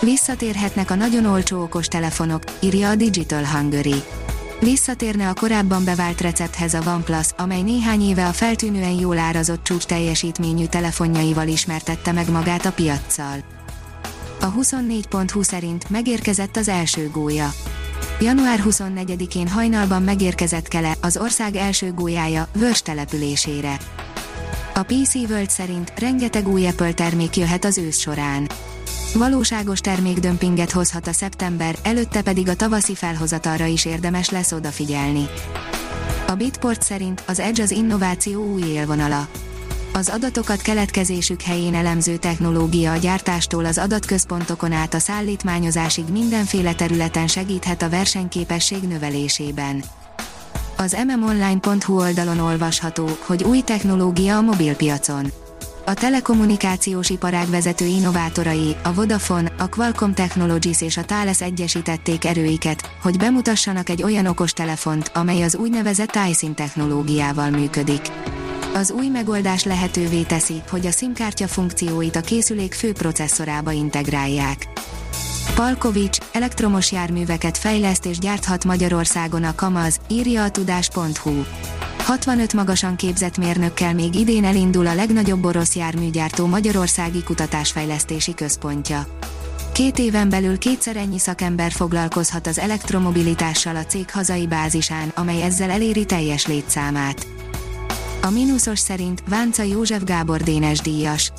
Visszatérhetnek a nagyon olcsó okos telefonok, írja a Digital Hungary. Visszatérne a korábban bevált recepthez a OnePlus, amely néhány éve a feltűnően jól árazott csúcs teljesítményű telefonjaival ismertette meg magát a piaccal. A 24.20 szerint megérkezett az első gólya. Január 24-én hajnalban megérkezett Kele, az ország első gólyája, Vörs településére. A PC World szerint rengeteg új Apple termék jöhet az ősz során. Valóságos termékdömpinget hozhat a szeptember, előtte pedig a tavaszi felhozatalra is érdemes lesz odafigyelni. A Bitport szerint az Edge az innováció új élvonala. Az adatokat keletkezésük helyén elemző technológia a gyártástól az adatközpontokon át a szállítmányozásig mindenféle területen segíthet a versenyképesség növelésében. Az mmonline.hu oldalon olvasható, hogy új technológia a mobilpiacon. A telekommunikációs iparág vezető innovátorai, a Vodafone, a Qualcomm Technologies és a Thales egyesítették erőiket, hogy bemutassanak egy olyan okostelefont, amely az úgynevezett iSIM technológiával működik. Az új megoldás lehetővé teszi, hogy a SIM-kártya funkcióit a készülék fő processzorába integrálják. Palkovics, elektromos járműveket fejleszt és gyárthat Magyarországon a Kamaz, írja a tudás.hu. 65 magasan képzett mérnökkel még idén elindul a legnagyobb orosz járműgyártó Magyarországi Kutatásfejlesztési Központja. Két éven belül kétszer ennyi szakember foglalkozhat az elektromobilitással a cég hazai bázisán, amely ezzel eléri teljes létszámát. A mínuszos szerint Vánca József Gábor Dénes díjas.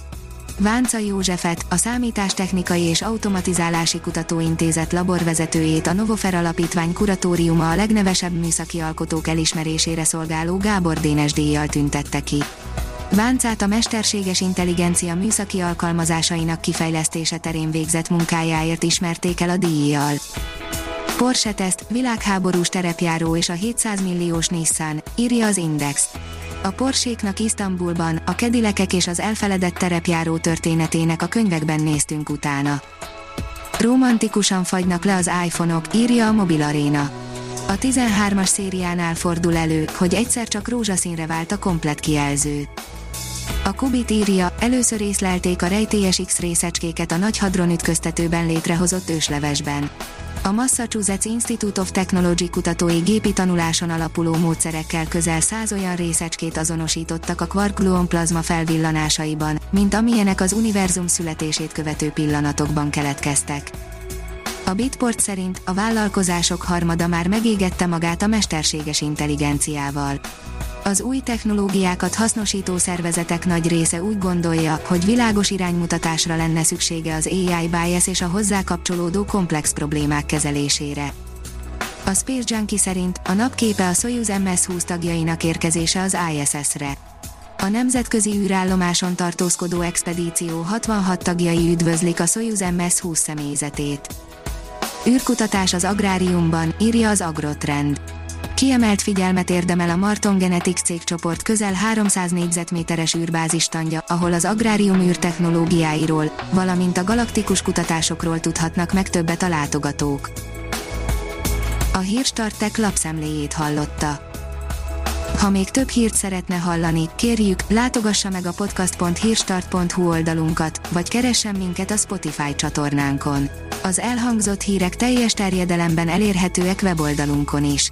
Vánca Józsefet, a Számítástechnikai és Automatizálási Kutatóintézet laborvezetőjét a Novofer Alapítvány kuratóriuma a legnevesebb műszaki alkotók elismerésére szolgáló Gábor Dénes díjjal tüntette ki. Váncát a mesterséges intelligencia műszaki alkalmazásainak kifejlesztése terén végzett munkájáért ismerték el a díjjal. Porsche teszt, világháborús terepjáró és a 700 milliós Nissan, írja az Index. A Porséknak Isztambulban, a kedilekek és az elfeledett terepjáró történetének a könyvekben néztünk utána. Romantikusan fagynak le az iPhone-ok, írja a Mobil Arena. A 13-as szériánál fordul elő, hogy egyszer csak rózsaszínre vált a komplet kijelző. A Kubit írja, először észlelték a rejtélyes X részecskéket a nagy hadron ütköztetőben létrehozott őslevesben. A Massachusetts Institute of Technology kutatói gépi tanuláson alapuló módszerekkel közel száz olyan részecskét azonosítottak a quark plazma felvillanásaiban, mint amilyenek az univerzum születését követő pillanatokban keletkeztek. A Bitport szerint a vállalkozások harmada már megégette magát a mesterséges intelligenciával. Az új technológiákat hasznosító szervezetek nagy része úgy gondolja, hogy világos iránymutatásra lenne szüksége az AI bias és a hozzá kapcsolódó komplex problémák kezelésére. A Space Junkie szerint a napképe a Soyuz MS-20 tagjainak érkezése az ISS-re. A nemzetközi űrállomáson tartózkodó expedíció 66 tagjai üdvözlik a Soyuz MS-20 személyzetét. űrkutatás az agráriumban, írja az Agrotrend. Kiemelt figyelmet érdemel a Marton Genetics cégcsoport közel 300 négyzetméteres űrbázistandja, ahol az agrárium űrtechnológiáiról, valamint a galaktikus kutatásokról tudhatnak meg többet a látogatók. A Hírstartek lapszemléjét hallotta. Ha még több hírt szeretne hallani, kérjük, látogassa meg a podcast.hírstart.hu oldalunkat, vagy keressen minket a Spotify csatornánkon. Az elhangzott hírek teljes terjedelemben elérhetőek weboldalunkon is.